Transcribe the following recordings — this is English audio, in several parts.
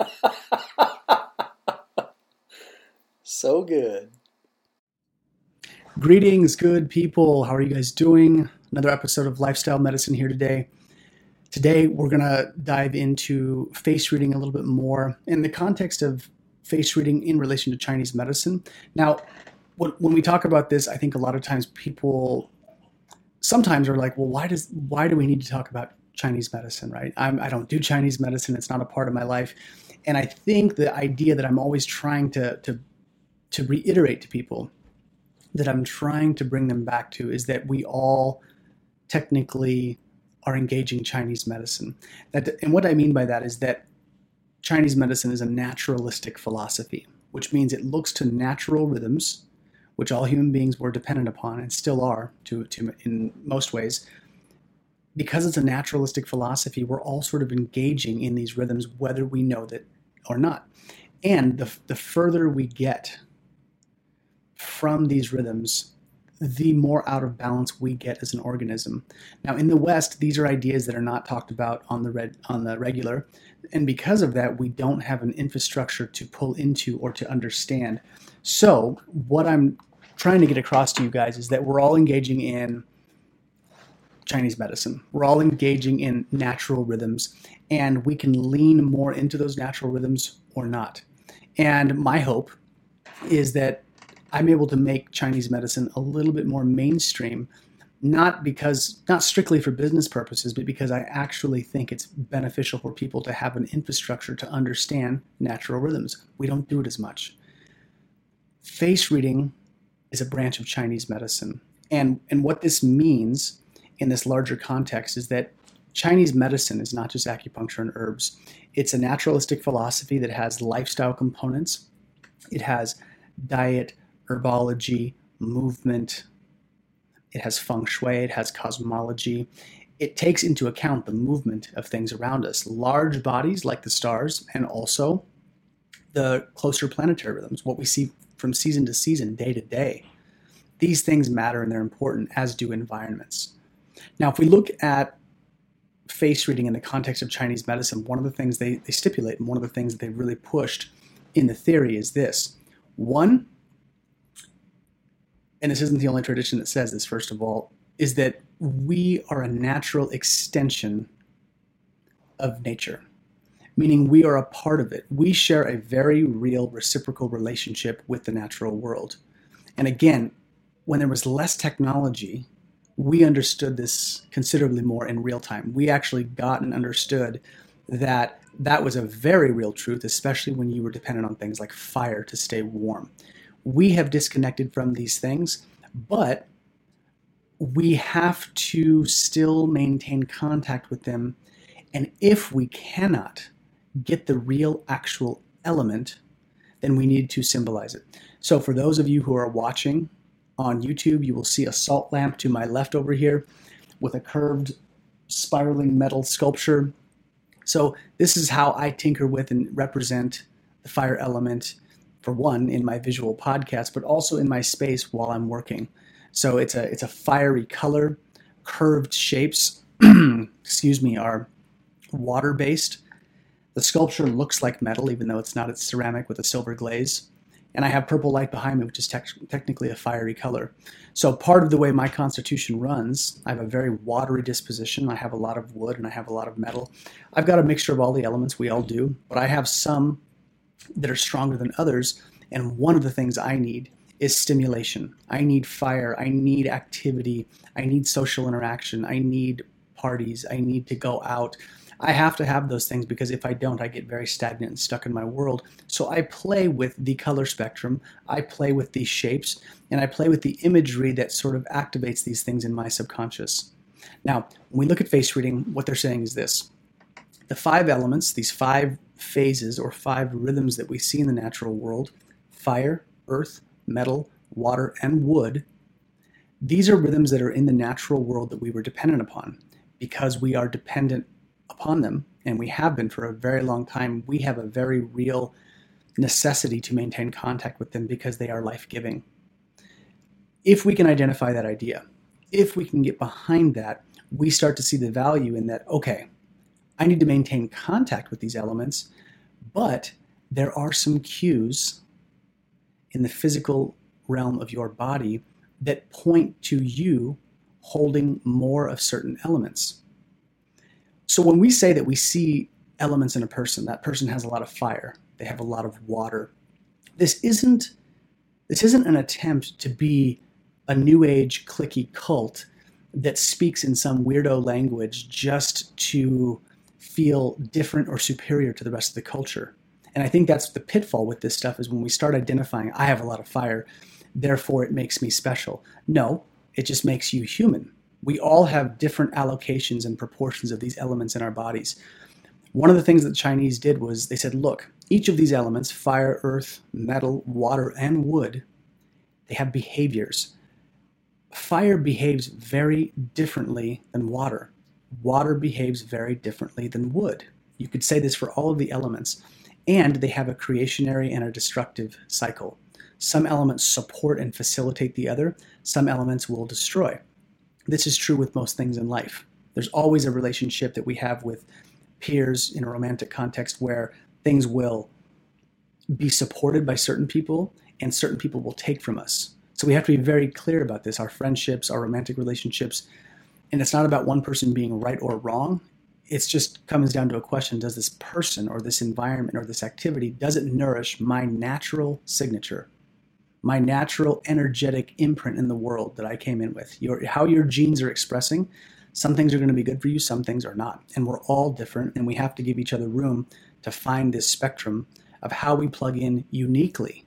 so good. Greetings, good people. How are you guys doing? Another episode of Lifestyle Medicine here today. Today, we're going to dive into face reading a little bit more in the context of face reading in relation to Chinese medicine. Now, when we talk about this, I think a lot of times people sometimes are like, well, why does why do we need to talk about Chinese medicine, right? I'm, I don't do Chinese medicine; it's not a part of my life. And I think the idea that I'm always trying to to to reiterate to people that I'm trying to bring them back to is that we all technically are engaging Chinese medicine. That, and what I mean by that is that Chinese medicine is a naturalistic philosophy, which means it looks to natural rhythms, which all human beings were dependent upon and still are to, to in most ways. Because it's a naturalistic philosophy, we're all sort of engaging in these rhythms, whether we know that or not. And the, the further we get from these rhythms, the more out of balance we get as an organism. Now, in the West, these are ideas that are not talked about on the red on the regular, and because of that, we don't have an infrastructure to pull into or to understand. So, what I'm trying to get across to you guys is that we're all engaging in Chinese medicine. We're all engaging in natural rhythms, and we can lean more into those natural rhythms or not. And my hope is that I'm able to make Chinese medicine a little bit more mainstream, not because, not strictly for business purposes, but because I actually think it's beneficial for people to have an infrastructure to understand natural rhythms. We don't do it as much. Face reading is a branch of Chinese medicine. And, and what this means in this larger context is that Chinese medicine is not just acupuncture and herbs. It's a naturalistic philosophy that has lifestyle components. It has diet, herbology, movement. It has feng shui, it has cosmology. It takes into account the movement of things around us, large bodies like the stars, and also the closer planetary rhythms, what we see from season to season, day to day. These things matter and they're important, as do environments. Now, if we look at face reading in the context of Chinese medicine, one of the things they, they stipulate and one of the things that they really pushed in the theory is this one, and this isn't the only tradition that says this, first of all, is that we are a natural extension of nature, meaning we are a part of it. We share a very real reciprocal relationship with the natural world. And again, when there was less technology, we understood this considerably more in real time. We actually got and understood that that was a very real truth, especially when you were dependent on things like fire to stay warm we have disconnected from these things, but we have to still maintain contact with them. And if we cannot get the real actual element, then we need to symbolize it. So, for those of you who are watching on YouTube, you will see a salt lamp to my left over here with a curved spiraling metal sculpture. So, this is how I tinker with and represent the fire element for one in my visual podcast, but also in my space while I'm working. So it's a it's a fiery color, curved shapes. excuse me, are water based. The sculpture looks like metal, even though it's not. It's ceramic with a silver glaze. And I have purple light behind me, which is te- technically a fiery color. So, part of the way my constitution runs, I have a very watery disposition. I have a lot of wood and I have a lot of metal. I've got a mixture of all the elements, we all do, but I have some that are stronger than others. And one of the things I need is stimulation. I need fire. I need activity. I need social interaction. I need parties. I need to go out. I have to have those things because if I don't, I get very stagnant and stuck in my world. So I play with the color spectrum, I play with these shapes, and I play with the imagery that sort of activates these things in my subconscious. Now, when we look at face reading, what they're saying is this the five elements, these five phases or five rhythms that we see in the natural world fire, earth, metal, water, and wood. These are rhythms that are in the natural world that we were dependent upon. Because we are dependent upon them, and we have been for a very long time, we have a very real necessity to maintain contact with them because they are life giving. If we can identify that idea, if we can get behind that, we start to see the value in that, okay, I need to maintain contact with these elements, But there are some cues in the physical realm of your body that point to you holding more of certain elements. So when we say that we see elements in a person, that person has a lot of fire, they have a lot of water. This isn't this isn't an attempt to be a new age clicky cult that speaks in some weirdo language just to feel different or superior to the rest of the culture. And I think that's the pitfall with this stuff is when we start identifying I have a lot of fire, therefore it makes me special. No, it just makes you human. We all have different allocations and proportions of these elements in our bodies. One of the things that the Chinese did was they said, look, each of these elements fire, earth, metal, water, and wood they have behaviors. Fire behaves very differently than water. Water behaves very differently than wood. You could say this for all of the elements. And they have a creationary and a destructive cycle. Some elements support and facilitate the other, some elements will destroy. This is true with most things in life. There's always a relationship that we have with peers in a romantic context where things will be supported by certain people and certain people will take from us. So we have to be very clear about this our friendships, our romantic relationships. And it's not about one person being right or wrong. It just comes down to a question does this person or this environment or this activity does it nourish my natural signature my natural energetic imprint in the world that I came in with. Your how your genes are expressing. Some things are going to be good for you, some things are not. And we're all different and we have to give each other room to find this spectrum of how we plug in uniquely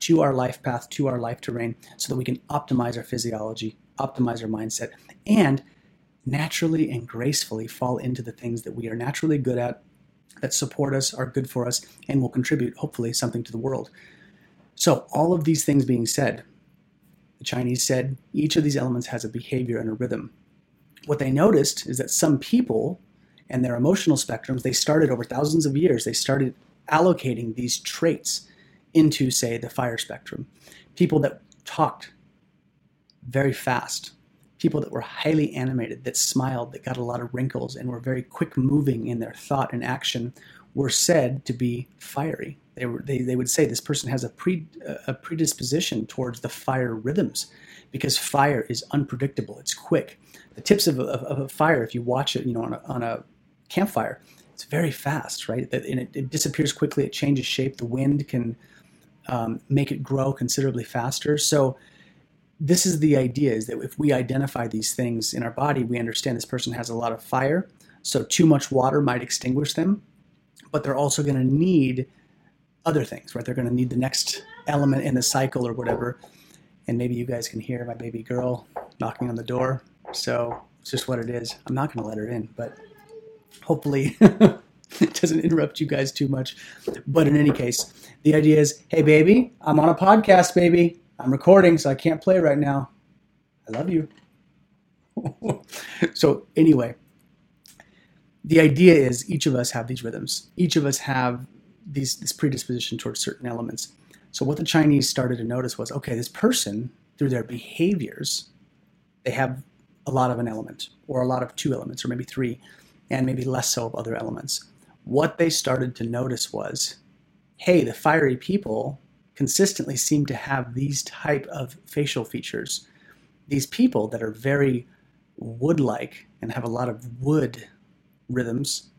to our life path, to our life terrain so that we can optimize our physiology, optimize our mindset and naturally and gracefully fall into the things that we are naturally good at that support us, are good for us, and will contribute, hopefully, something to the world. So, all of these things being said, the Chinese said each of these elements has a behavior and a rhythm. What they noticed is that some people and their emotional spectrums, they started over thousands of years, they started allocating these traits into, say, the fire spectrum. People that talked very fast, people that were highly animated, that smiled, that got a lot of wrinkles, and were very quick moving in their thought and action were said to be fiery. They, were, they, they would say this person has a, pre, a predisposition towards the fire rhythms because fire is unpredictable. It's quick. The tips of, of, of a fire, if you watch it, you know, on a, on a campfire, it's very fast, right? And it, it, disappears quickly. It changes shape. The wind can um, make it grow considerably faster. So this is the idea: is that if we identify these things in our body, we understand this person has a lot of fire. So too much water might extinguish them but they're also going to need other things, right? They're going to need the next element in the cycle or whatever. And maybe you guys can hear my baby girl knocking on the door. So it's just what it is. I'm not going to let her in, but hopefully it doesn't interrupt you guys too much. But in any case, the idea is hey, baby, I'm on a podcast, baby. I'm recording, so I can't play right now. I love you. so, anyway, the idea is each of us have these rhythms. Each of us have these this predisposition towards certain elements. So what the Chinese started to notice was, okay, this person through their behaviors, they have a lot of an element, or a lot of two elements, or maybe three, and maybe less so of other elements. What they started to notice was, hey, the fiery people consistently seem to have these type of facial features. These people that are very wood-like and have a lot of wood rhythms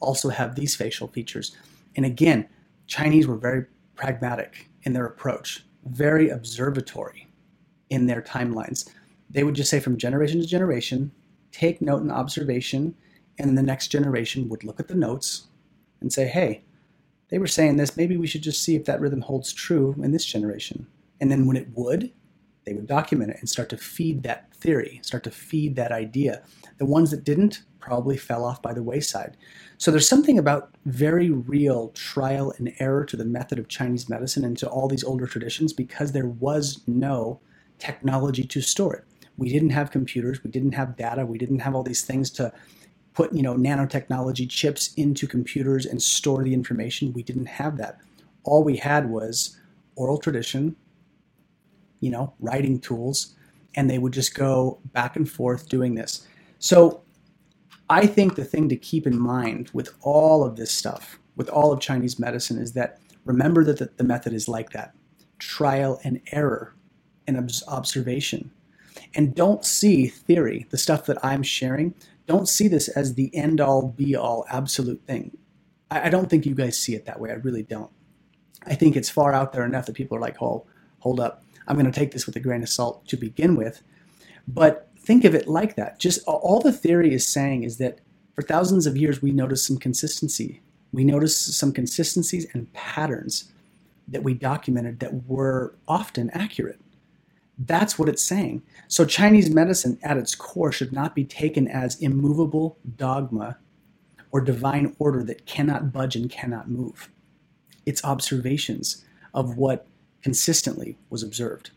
also have these facial features. And again, Chinese were very pragmatic in their approach, very observatory in their timelines. They would just say from generation to generation, take note and observation, and the next generation would look at the notes and say, hey, they were saying this, maybe we should just see if that rhythm holds true in this generation. And then when it would, they would document it and start to feed that theory, start to feed that idea. The ones that didn't probably fell off by the wayside. So there's something about very real trial and error to the method of Chinese medicine and to all these older traditions because there was no technology to store it. We didn't have computers, we didn't have data, we didn't have all these things to put, you know, nanotechnology chips into computers and store the information. We didn't have that. All we had was oral tradition, you know, writing tools, and they would just go back and forth doing this. So I think the thing to keep in mind with all of this stuff, with all of Chinese medicine is that remember that the, method is like that trial and error and observation. And don't see theory, the stuff that I'm sharing, don't see this as the end all be all absolute thing. I, I don't think you guys see it that way. I really don't. I think it's far out there enough that people are like, oh, hold up. I'm going to take this with a grain of salt to begin with. But think of it like that. Just all the theory is saying is that for thousands of years, we noticed some consistency. We noticed some consistencies and patterns that we documented that were often accurate. That's what it's saying. So, Chinese medicine at its core should not be taken as immovable dogma or divine order that cannot budge and cannot move. It's observations of what consistently was observed.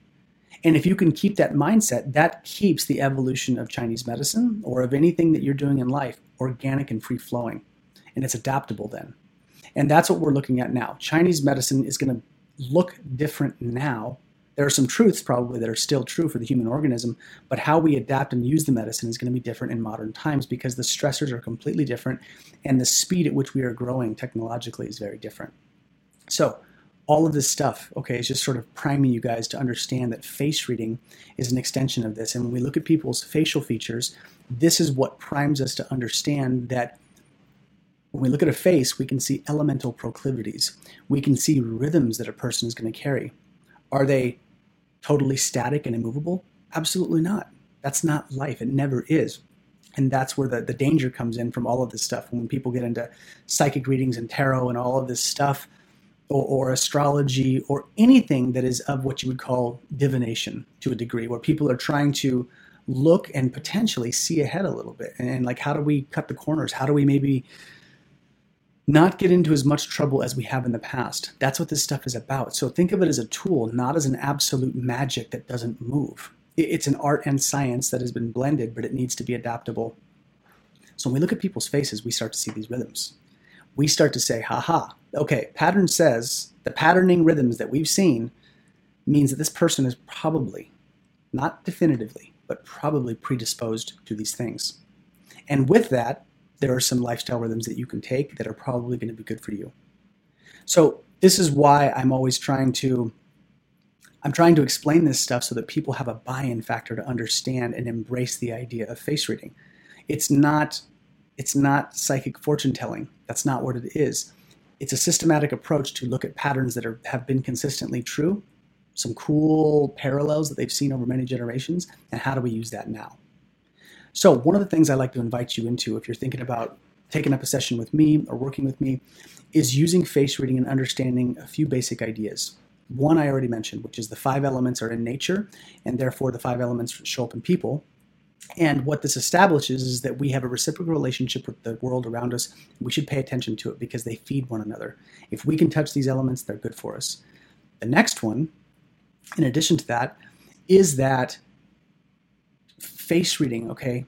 And if you can keep that mindset, that keeps the evolution of Chinese medicine or of anything that you're doing in life organic and free flowing. And it's adaptable then. And that's what we're looking at now. Chinese medicine is going to look different now. There are some truths probably that are still true for the human organism, but how we adapt and use the medicine is going to be different in modern times because the stressors are completely different and the speed at which we are growing technologically is very different. So, all of this stuff, okay, is just sort of priming you guys to understand that face reading is an extension of this. And when we look at people's facial features, this is what primes us to understand that when we look at a face, we can see elemental proclivities. We can see rhythms that a person is going to carry. Are they totally static and immovable? Absolutely not. That's not life. It never is. And that's where the, the danger comes in from all of this stuff. When people get into psychic readings and tarot and all of this stuff, or, or, astrology, or anything that is of what you would call divination to a degree, where people are trying to look and potentially see ahead a little bit. And, and like, how do we cut the corners? How do we maybe not get into as much trouble as we have in the past. That's what this stuff is about. So think of it as a tool, not as an absolute magic that doesn't move. It's an art and science that has been blended, but it needs to be adaptable. So when we look at people's faces, we start to see these rhythms. We start to say, haha, okay, pattern says the patterning rhythms that we've seen means that this person is probably, not definitively, but probably predisposed to these things. And with that, there are some lifestyle rhythms that you can take that are probably going to be good for you. So this is why I'm always trying to I'm trying to explain this stuff so that people have a buy-in factor to understand and embrace the idea of face reading. It's not it's not psychic fortune telling. That's not what it is. It's a systematic approach to look at patterns that are, have been consistently true, some cool parallels that they've seen over many generations, and how do we use that now? So, one of the things I like to invite you into if you're thinking about taking up a session with me or working with me is using face reading and understanding a few basic ideas. One I already mentioned, which is the five elements are in nature, and therefore the five elements show up in people. And what this establishes is that we have a reciprocal relationship with the world around us. We should pay attention to it because they feed one another. If we can touch these elements, they're good for us. The next one, in addition to that, is that face reading, okay,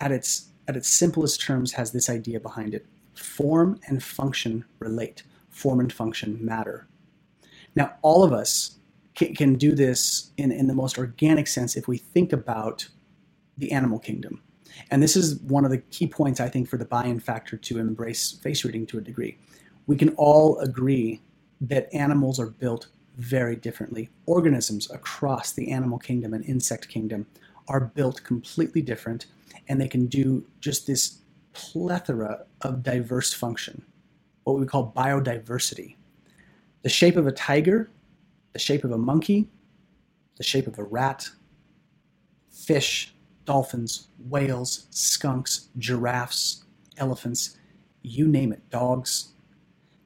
at its at its simplest terms has this idea behind it. Form and function relate. Form and function matter. Now, all of us can, can do this in, in the most organic sense if we think about the animal kingdom. And this is one of the key points, I think, for the buy in factor to embrace face reading to a degree. We can all agree that animals are built very differently. Organisms across the animal kingdom and insect kingdom are built completely different and they can do just this plethora of diverse function, what we call biodiversity. The shape of a tiger, the shape of a monkey, the shape of a rat, fish, dolphins, whales, skunks, giraffes, elephants, you name it, dogs.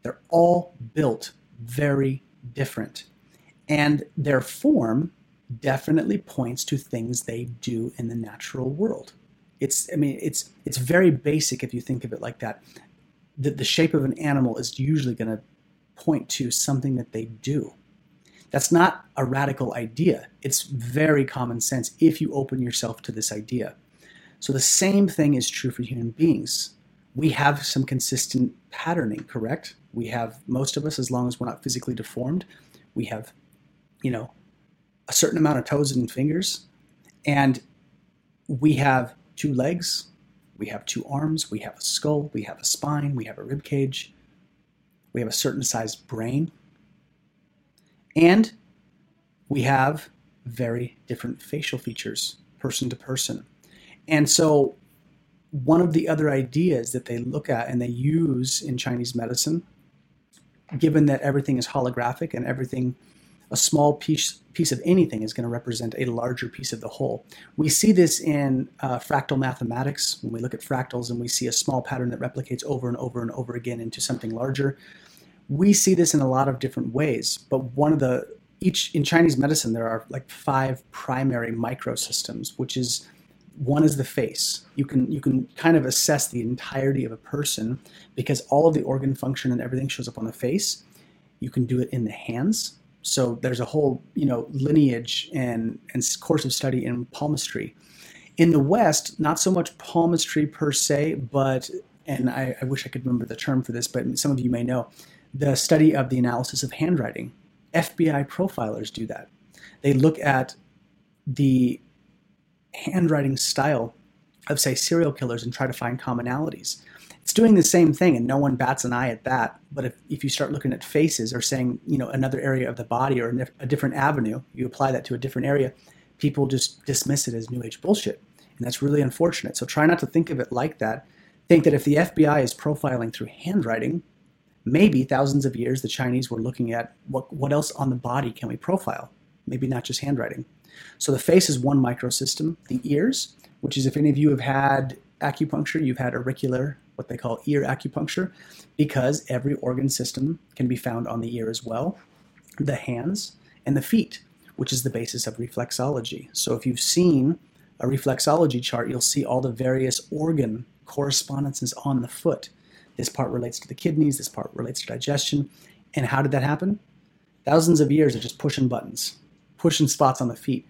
They're all built very different. And their form definitely points to things they do in the natural world. It's, I mean, it's it's very basic if you think of it like that. The, the shape of an animal is usually going to point to something that they do. That's not a radical idea. It's very common sense if you open yourself to this idea. So the same thing is true for human beings. We have some consistent patterning, correct? We have most of us, as long as we're not physically deformed, we have, you know, a certain amount of toes and fingers, and we have two legs, we have two arms, we have a skull, we have a spine, we have a rib cage. we have a certain sized brain, and we have very different facial features, person to person. And so, one of the other ideas that they look at and they use in Chinese medicine, given that everything is holographic and everything, a small piece piece of anything is going to represent a larger piece of the whole. We see this in uh, fractal mathematics when we look at fractals and we see a small pattern that replicates over and over and over again into something larger. We see this in a lot of different ways, but one of the each in Chinese medicine there are like five primary microsystems, which is one is the face. You can you can kind of assess the entirety of a person because all of the organ function and everything shows up on the face. You can do it in the hands. So there's a whole you know lineage and and course of study in palmistry. In the West, not so much palmistry per se, but and I, I wish I could remember the term for this, but some of you may know the study of the analysis of handwriting. FBI profilers do that. They look at the handwriting style of, say, serial killers and try to find commonalities. It's doing the same thing, and no one bats an eye at that. But if, if you start looking at faces or saying, you know, another area of the body or a different avenue, you apply that to a different area, people just dismiss it as New Age bullshit. And that's really unfortunate. So try not to think of it like that. Think that if the FBI is profiling through handwriting, maybe thousands of years the Chinese were looking at what, what else on the body can we profile? Maybe not just handwriting. So the face is one microsystem. The ears, which is if any of you have had acupuncture, you've had auricular, what they call ear acupuncture, because every organ system can be found on the ear as well. The hands and the feet, which is the basis of reflexology. So if you've seen a reflexology chart, you'll see all the various organ correspondences on the foot. This part relates to the kidneys, this part relates to digestion. And how did that happen? Thousands of years of just pushing buttons, pushing spots on the feet.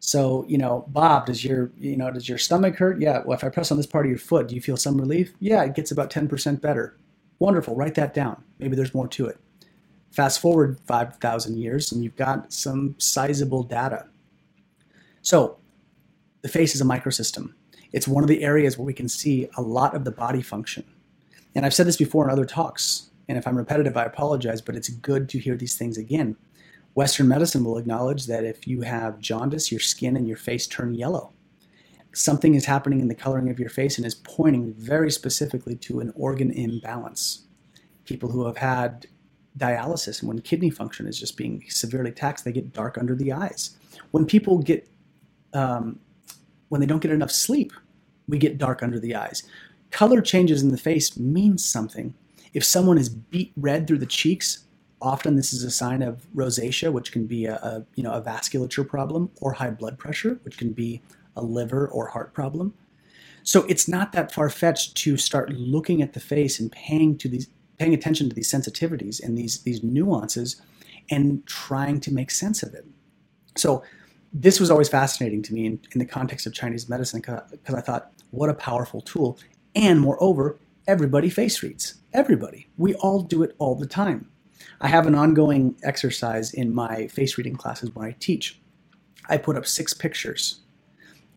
So, you know, Bob, does your, you know, does your stomach hurt? Yeah. Well, if I press on this part of your foot, do you feel some relief? Yeah, it gets about 10% better. Wonderful. Write that down. Maybe there's more to it. Fast forward 5,000 years and you've got some sizable data. So, the face is a microsystem. It's one of the areas where we can see a lot of the body function. And I've said this before in other talks, and if I'm repetitive, I apologize, but it's good to hear these things again. Western medicine will acknowledge that if you have jaundice, your skin and your face turn yellow. Something is happening in the coloring of your face and is pointing very specifically to an organ imbalance. People who have had dialysis and when kidney function is just being severely taxed, they get dark under the eyes. When people get, um, when they don't get enough sleep, we get dark under the eyes. Color changes in the face means something. If someone is beet red through the cheeks, Often this is a sign of rosacea, which can be a, a, you know a vasculature problem, or high blood pressure, which can be a liver or heart problem. So it's not that far fetched to start looking at the face and paying to these paying attention to these sensitivities and these these nuances and trying to make sense of it. So this was always fascinating to me in, in the context of Chinese medicine because I thought, what a powerful tool. And moreover, everybody face reads. Everybody. We all do it all the time. I have an ongoing exercise in my face reading classes when I teach. I put up six pictures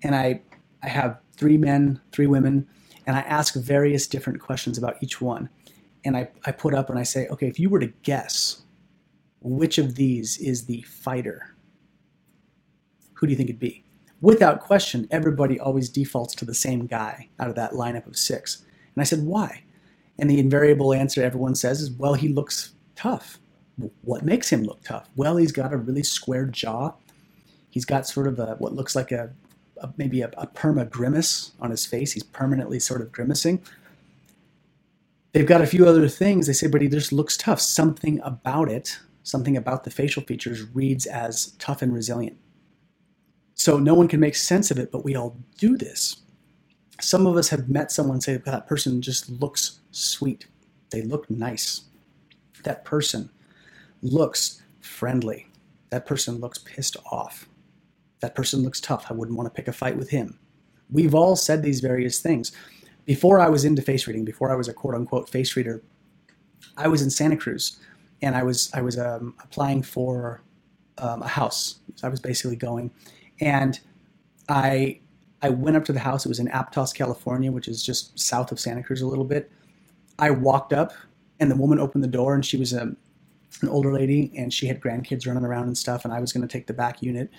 and I, I have three men, three women, and I ask various different questions about each one. And I, I put up and I say, okay, if you were to guess which of these is the fighter, who do you think it'd be? Without question, everybody always defaults to the same guy out of that lineup of six. And I said, why? And the invariable answer everyone says is, well, he looks tough. What makes him look tough? Well, he's got a really square jaw. He's got sort of a what looks like a, a maybe a, a perma grimace on his face. He's permanently sort of grimacing. They've got a few other things. They say, but he just looks tough. Something about it, something about the facial features reads as tough and resilient. So no one can make sense of it, but we all do this. Some of us have met someone say that person just looks sweet. They look nice that person looks friendly. That person looks pissed off. That person looks tough. I wouldn't want to pick a fight with him. We've all said these various things. Before I was into face reading, before I was a quote unquote face reader, I was in Santa Cruz and I was I was um, applying for um, a house. So I was basically going, and I I went up to the house. It was in Aptos, California, which is just south of Santa Cruz a little bit. I walked up And the woman opened the door, and she was a, um, an older lady, and she had grandkids running around and stuff. And I was going to take the back unit.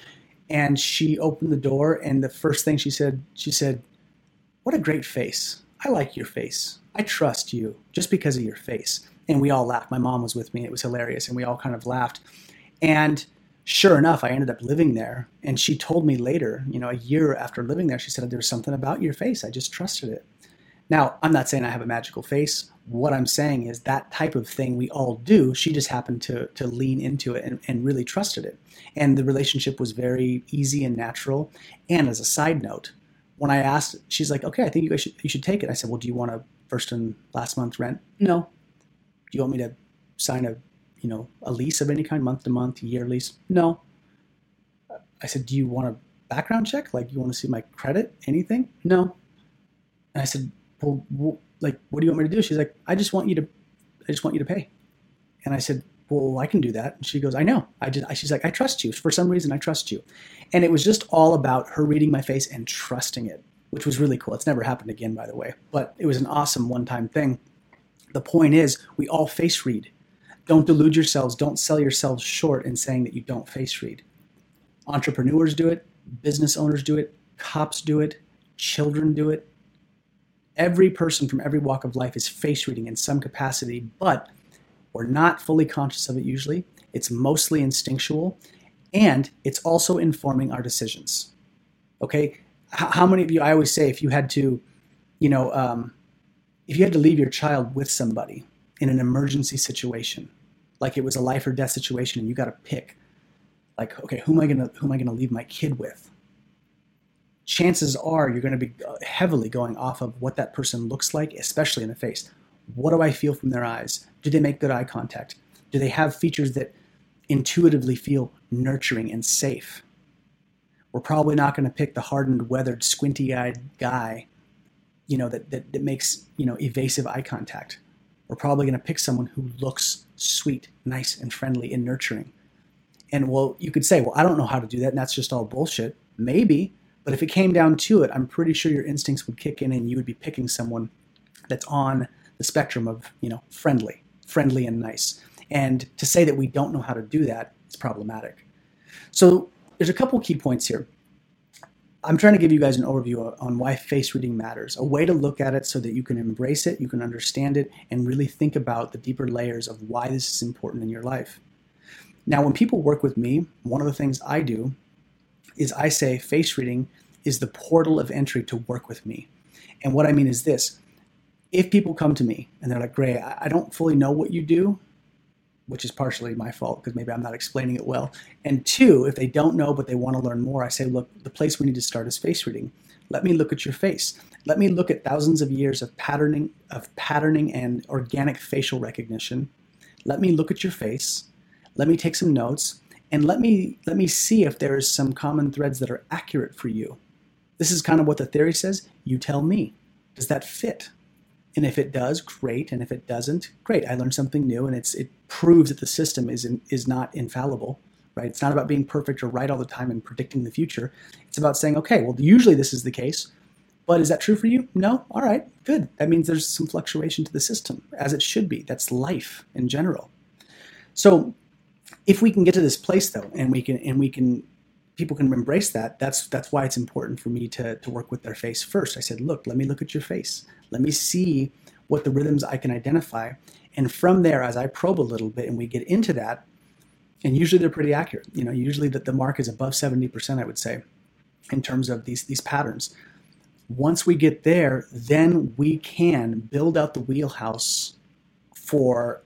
And she opened the door, and the first thing she said, she said, What a great face. I like your face. I trust you just because of your face. And we all laughed. My mom was with me. It was hilarious. And we all kind of laughed. And sure enough, I ended up living there. And she told me later, you know, a year after living there, she said, There's something about your face. I just trusted it. Now, I'm not saying I have a magical face. What I'm saying is that type of thing we all do. She just happened to, to lean into it and, and really trusted it. And the relationship was very easy and natural. And as a side note, when I asked, she's like, okay, I think you guys should, you should take it. I said, well, do you want a first and last month's rent? No. Do you want me to sign a, you know, a lease of any kind, month to month, year lease? No. I said, do you want a background check? Like, you want to see my credit? Anything? No. And I said, well, well, like, what do you want me to do? She's like, I just want you to, I just want you to pay. And I said, well, I can do that. And she goes, I know. I did. She's like, I trust you. For some reason, I trust you. And it was just all about her reading my face and trusting it, which was really cool. It's never happened again, by the way, but it was an awesome one time thing. The point is, we all face read. Don't delude yourselves. Don't sell yourselves short in saying that you don't face read. Entrepreneurs do it, business owners do it, cops do it, children do it, Every person from every walk of life is face reading in some capacity, but we're not fully conscious of it usually. It's mostly instinctual, and it's also informing our decisions. Okay, how many of you? I always say, if you had to, you know, um, if you had to leave your child with somebody in an emergency situation, like it was a life or death situation, and you got to pick, like, okay, who am I gonna who am I gonna leave my kid with? chances are you're going to be uh, heavily going off of what that person looks like, especially in the face. What do I feel from their eyes? Do they make good eye contact? Do they have features that intuitively feel nurturing and safe? We're probably not going to pick the hardened, weathered, squinty-eyed guy, you know, that, that, that makes, you know, evasive eye contact. We're probably going to pick someone who looks sweet, nice, and friendly and nurturing. And well, you could say, well, I don't know how to do that, and that's just all bullshit. Maybe, but if it came down to it, I'm pretty sure your instincts would kick in and you would be picking someone that's on the spectrum of, you know, friendly, friendly and nice. And to say that we don't know how to do that is problematic. So there's a couple key points here. I'm trying to give you guys an overview on why face reading matters, a way to look at it so that you can embrace it, you can understand it, and really think about the deeper layers of why this is important in your life. Now, when people work with me, one of the things I do is I say face reading is the portal of entry to work with me. And what I mean is this if people come to me and they're like, Gray, I don't fully know what you do, which is partially my fault because maybe I'm not explaining it well. And two, if they don't know but they want to learn more, I say, look, the place we need to start is face reading. Let me look at your face. Let me look at thousands of years of patterning of patterning and organic facial recognition. Let me look at your face. Let me take some notes and let me let me see if there is some common threads that are accurate for you. This is kind of what the theory says. You tell me. Does that fit? And if it does, great. And if it doesn't, great. I learned something new, and it's it proves that the system is in, is not infallible. Right? It's not about being perfect or right all the time and predicting the future. It's about saying, okay, well, usually this is the case, but is that true for you? No. All right, good. That means there's some fluctuation to the system, as it should be. That's life in general. So if we can get to this place though, and we can and we can people can embrace that, that's that's why it's important for me to to work with their face first. I said, look, let me look at your face. Let me see what the rhythms I can identify. And from there, as I probe a little bit and we get into that, and usually they're pretty accurate. You know, usually that the mark is above 70%, I would say, in terms of these these patterns. Once we get there, then we can build out the wheelhouse for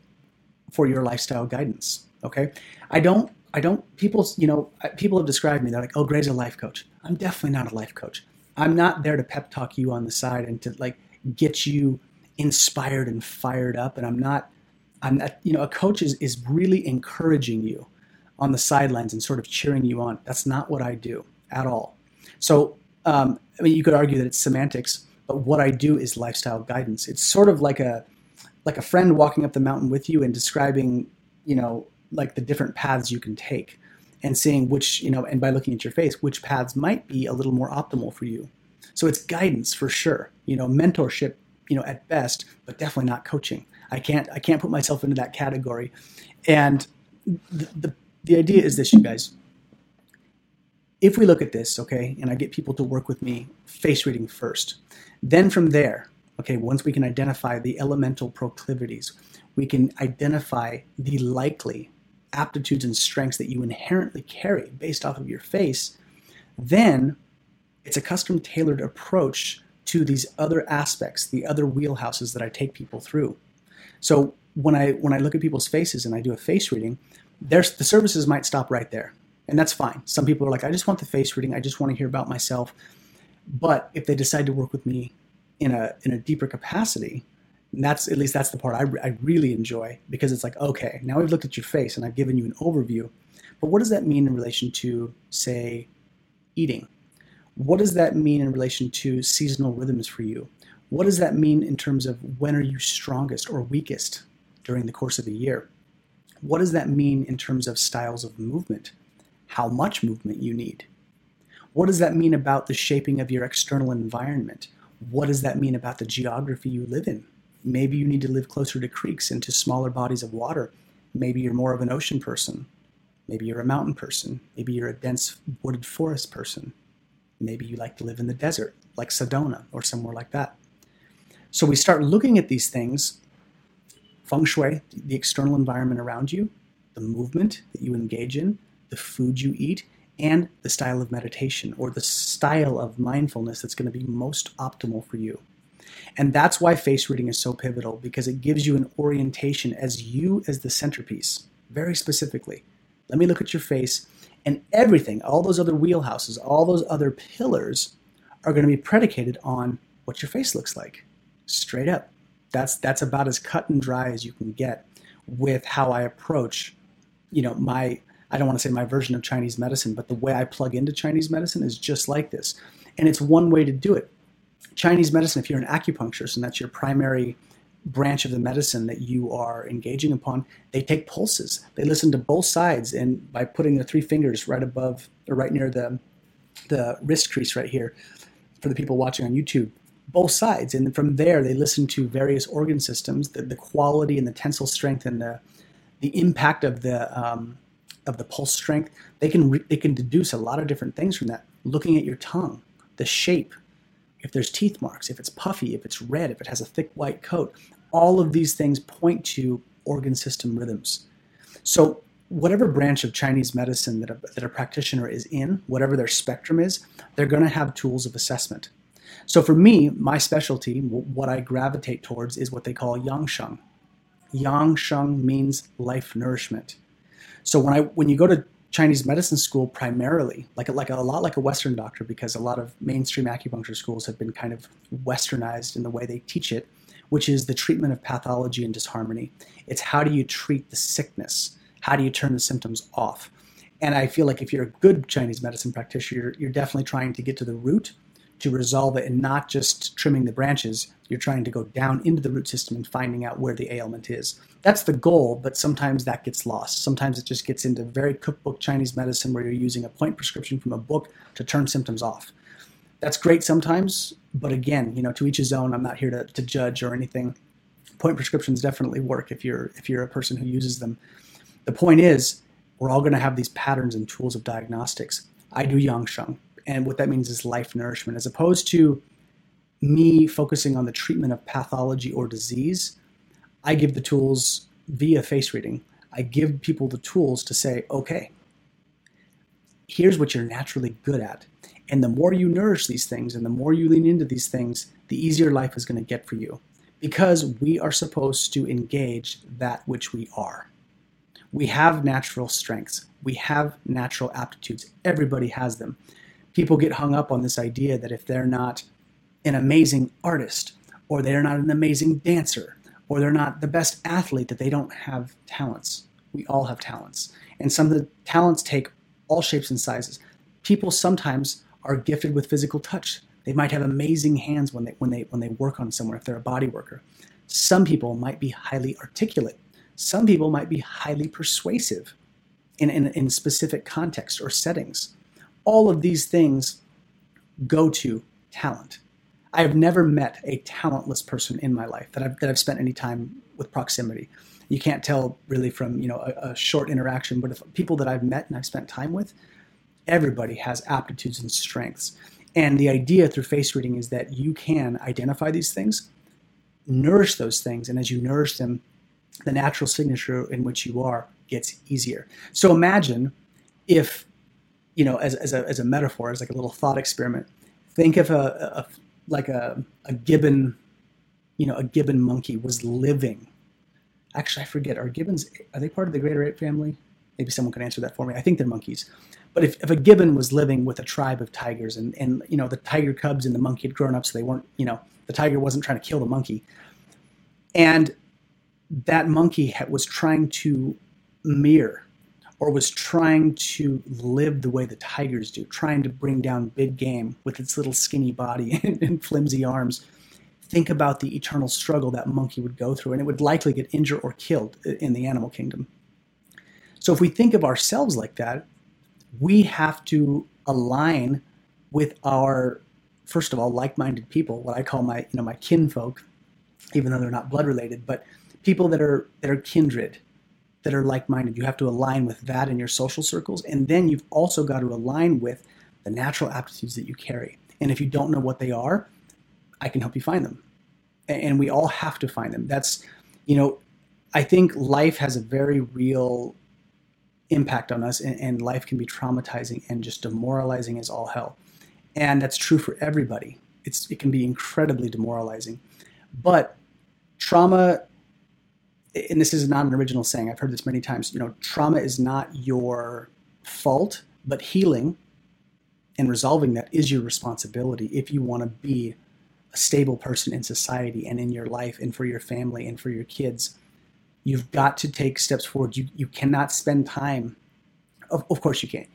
for your lifestyle guidance. Okay, I don't. I don't. People, you know, people have described me. They're like, "Oh, Gray's a life coach." I'm definitely not a life coach. I'm not there to pep talk you on the side and to like get you inspired and fired up. And I'm not. I'm not. You know, a coach is is really encouraging you on the sidelines and sort of cheering you on. That's not what I do at all. So, um, I mean, you could argue that it's semantics, but what I do is lifestyle guidance. It's sort of like a like a friend walking up the mountain with you and describing, you know, like the different paths you can take and seeing which, you know, and by looking at your face, which paths might be a little more optimal for you. So it's guidance for sure, you know, mentorship, you know, at best, but definitely not coaching. I can't I can't put myself into that category. And the, the, the idea is this, you guys. If we look at this, okay, and I get people to work with me face reading first, then from there, okay, once we can identify the elemental proclivities, we can identify the likely aptitudes and strengths that you inherently carry based off of your face, then it's a custom tailored approach to these other aspects, the other wheelhouses that I take people through. So when I when I look at people's faces and I do a face reading, there's the services might stop right there. And that's fine. Some people are like, I just want the face reading, I just want to hear about myself. But if they decide to work with me in a in a deeper capacity, that's at least that's the part I, I really enjoy because it's like, okay, now we've looked at your face and I've given you an overview. But what does that mean in relation to, say, eating? What does that mean in relation to seasonal rhythms for you? What does that mean in terms of when are you strongest or weakest during the course of a year? What does that mean in terms of styles of movement? How much movement you need? What does that mean about the shaping of your external environment? What does that mean about the geography you live in? Maybe you need to live closer to creeks and to smaller bodies of water. Maybe you're more of an ocean person. Maybe you're a mountain person. Maybe you're a dense wooded forest person. Maybe you like to live in the desert, like Sedona or somewhere like that. So we start looking at these things feng shui, the external environment around you, the movement that you engage in, the food you eat, and the style of meditation or the style of mindfulness that's going to be most optimal for you. And that's why face reading is so pivotal because it gives you an orientation as you as the centerpiece, very specifically. Let me look at your face and everything, all those other wheelhouses, all those other pillars are going to be predicated on what your face looks like. Straight up. That's that's about as cut and dry as you can get with how I approach, you know, my I don't want to say my version of Chinese medicine, but the way I plug into Chinese medicine is just like this. And it's one way to do it. Chinese medicine, if you're an acupuncturist and that's your primary branch of the medicine that you are engaging upon, they take pulses. They listen to both sides, and by putting their three fingers right above or right near the the wrist crease right here, for the people watching on YouTube, both sides, and from there they listen to various organ systems, the, the quality and the tensile strength and the the impact of the um, of the pulse strength. They can re- they can deduce a lot of different things from that. Looking at your tongue, the shape, if there's teeth marks, if it's puffy, if it's red, if it has a thick white coat, all of these things point to organ system rhythms. So, whatever branch of Chinese medicine that a, that a practitioner is in, whatever their spectrum is, they're going to have tools of assessment. So, for me, my specialty, what I gravitate towards, is what they call yang sheng. Yang sheng means life nourishment. So, when I when you go to Chinese medicine school primarily, like like a, a lot like a Western doctor, because a lot of mainstream acupuncture schools have been kind of westernized in the way they teach it, which is the treatment of pathology and disharmony. It's how do you treat the sickness? How do you turn the symptoms off? And I feel like if you're a good Chinese medicine practitioner, you're, you're definitely trying to get to the root to resolve it and not just trimming the branches. You're trying to go down into the root system and finding out where the ailment is. That's the goal, but sometimes that gets lost. Sometimes it just gets into very cookbook Chinese medicine where you're using a point prescription from a book to turn symptoms off. That's great sometimes, but again, you know, to each his own. I'm not here to, to judge or anything. Point prescriptions definitely work if you're if you're a person who uses them. The point is, we're all going to have these patterns and tools of diagnostics. I do Yang Sheng, and what that means is life nourishment, as opposed to me focusing on the treatment of pathology or disease. I give the tools via face reading. I give people the tools to say, okay, here's what you're naturally good at. And the more you nourish these things and the more you lean into these things, the easier life is going to get for you because we are supposed to engage that which we are. We have natural strengths, we have natural aptitudes. Everybody has them. People get hung up on this idea that if they're not an amazing artist, or they're not an amazing dancer, or they're not the best athlete, that they don't have talents. We all have talents. And some of the talents take all shapes and sizes. People sometimes are gifted with physical touch. They might have amazing hands when they when they when they work on someone if they're a body worker. Some people might be highly articulate. Some people might be highly persuasive in, in, in specific contexts or settings. All of these things go to talent. I have never met a talentless person in my life that I've, that I've spent any time with proximity. You can't tell really from you know a, a short interaction, but if people that I've met and I've spent time with, everybody has aptitudes and strengths. And the idea through face reading is that you can identify these things, nourish those things, and as you nourish them, the natural signature in which you are gets easier. So imagine if, you know, as, as, a, as a metaphor, as like a little thought experiment, think of a, a like a, a gibbon, you know, a gibbon monkey was living. Actually, I forget. Are gibbons are they part of the greater ape family? Maybe someone can answer that for me. I think they're monkeys. But if, if a gibbon was living with a tribe of tigers and, and you know the tiger cubs and the monkey had grown up so they weren't you know the tiger wasn't trying to kill the monkey and that monkey was trying to mirror or was trying to live the way the tigers do, trying to bring down big game with its little skinny body and, and, flimsy arms. Think about the eternal struggle that monkey would go through, and it would likely get injured or killed in the animal kingdom. So, if we think of ourselves like that, we have to align with our, first of all, like-minded people, what I call my, you know, my kinfolk, even though they're not blood related, but people that are that are kindred, that are like-minded. You have to align with that in your social circles, and then you've also got to align with the natural aptitudes that you carry. And if you don't know what they are, I can help you find them. And we all have to find them. That's, you know, I think life has a very real impact on us, and, and life can be traumatizing and just demoralizing as all hell. And that's true for everybody. It's, it can be incredibly demoralizing. But trauma and this is not an original saying, I've heard this many times, you know, trauma is not your fault, but healing and resolving that is your responsibility if you want to be a stable person in society and in your life and for your family and for your kids. You've got to take steps forward. You, you cannot spend time, of, of course, you can,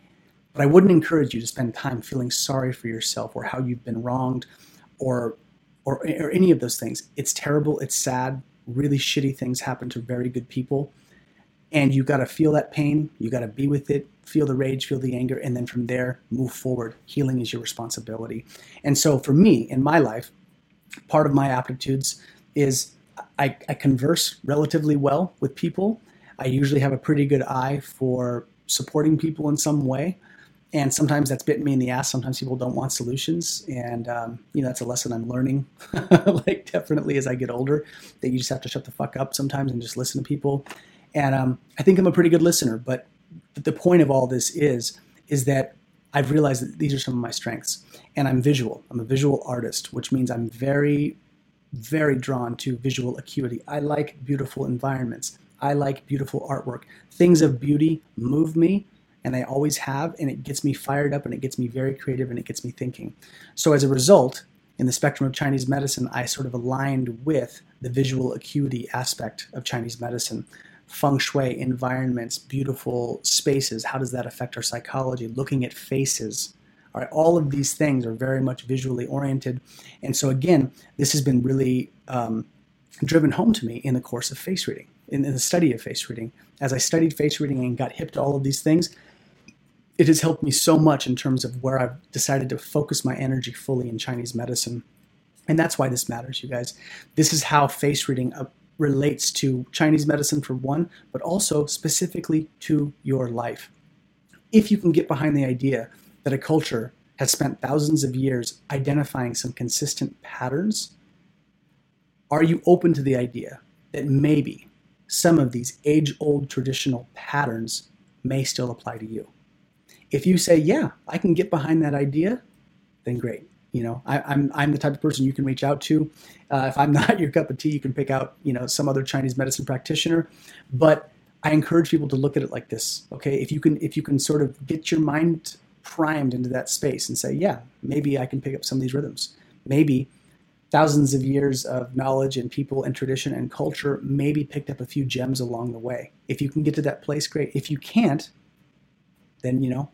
but I wouldn't encourage you to spend time feeling sorry for yourself or how you've been wronged or, or, or any of those things. It's terrible, it's sad, really shitty things happen to very good people. And you got to feel that pain. You got to be with it, feel the rage, feel the anger, and then from there, move forward. Healing is your responsibility. And so for me in my life, part of my aptitudes is I, I converse relatively well with people. I usually have a pretty good eye for supporting people in some way and sometimes that's bitten me in the ass. Sometimes people don't want solutions, and um, you know that's a lesson I'm learning. like definitely as I get older, that you just have to shut the fuck up sometimes and just listen to people. And um, I think I'm a pretty good listener. But the point of all this is is that I've realized that these are some of my strengths, and I'm visual. I'm a visual artist, which means I'm very, very drawn to visual acuity. I like beautiful environments. I like beautiful artwork. Things of beauty move me and I always have, and it gets me fired up and it gets me very creative and it gets me thinking. So as a result, in the spectrum of Chinese medicine, I sort of aligned with the visual acuity aspect of Chinese medicine. Feng shui, environments, beautiful spaces, how does that affect our psychology? Looking at faces, all, right, all of these things are very much visually oriented. And so, again, this has been really um, driven home to me in the course of face reading, in, in the study of face reading. As I studied face reading and got hip to all of these things, it has helped me so much in terms of where I've decided to focus my energy fully in Chinese medicine. And that's why this matters, you guys. This is how face reading uh, relates to Chinese medicine, for one, but also specifically to your life. If you can get behind the idea that a culture has spent thousands of years identifying some consistent patterns, are you open to the idea that maybe some of these age old traditional patterns may still apply to you? If you say, yeah, I can get behind that idea, then great. You know, I, am I'm, I'm the type of person you can reach out to. Uh, if I'm not your cup of tea, you can pick out you know some other Chinese medicine practitioner. But I encourage people to look at it like this. Okay, if you can if you can sort of get your mind primed into that space and say, yeah, maybe I can pick up some of these rhythms. Maybe thousands of years of knowledge and people and tradition and culture maybe picked up a few gems along the way. If you can get to that place, great. If you can't, then you know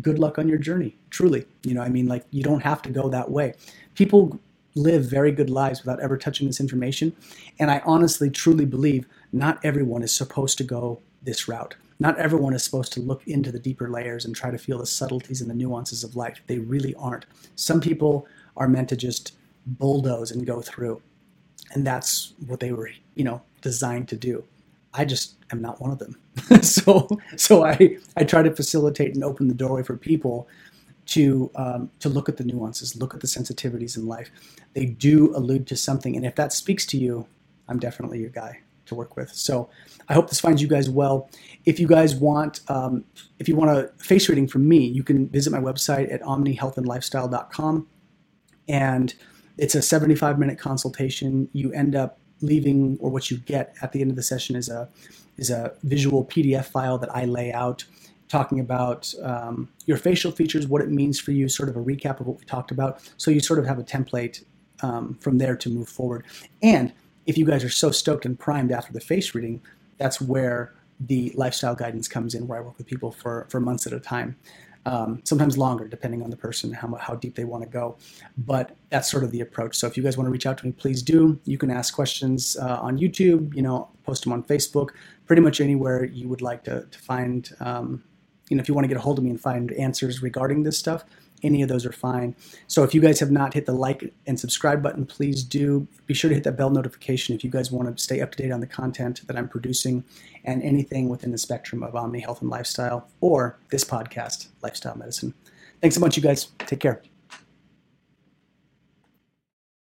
good luck on your journey. Truly, you know, I mean, like you don't have to go that way. People live very good lives without ever touching this information, and I honestly, truly believe not everyone is supposed to go this route. Not everyone is supposed to look into the deeper layers and try to feel the subtleties and the nuances of life. They really aren't. Some people are meant to just bulldoze and go through. And that's what they were, you know, designed to do. I just am not one of them. so so I, I try to facilitate and open the doorway for people to um, to look at the nuances, look at the sensitivities in life. They do allude to something, and if that speaks to you, I'm definitely your guy to work with. So I hope this finds you guys well. If you guys want, um, if you want a face reading from me, you can visit my website at omnihealthandlifestyle.com, and it's a 75 minute consultation. You end up leaving, or what you get at the end of the session is a is a visual PDF file that I lay out talking about um, your facial features, what it means for you, sort of a recap of what we talked about. So you sort of have a template um, from there to move forward. And if you guys are so stoked and primed after the face reading, that's where the lifestyle guidance comes in, where I work with people for, for months at a time. Um, sometimes longer, depending on the person, how, how deep they want to go. But that's sort of the approach. So if you guys want to reach out to me, please do. You can ask questions uh, on YouTube, you know, post them on Facebook, pretty much anywhere you would like to, to find um, you know, if you want to get a hold of me and find answers regarding this stuff, any of those are fine. So if you guys have not hit the like and subscribe button, please do. Be sure to hit that bell notification if you guys want to stay up to date on the content that I'm producing and anything within the spectrum of Omni Health and Lifestyle or this podcast, Lifestyle Medicine. Thanks so much, you guys. Take care.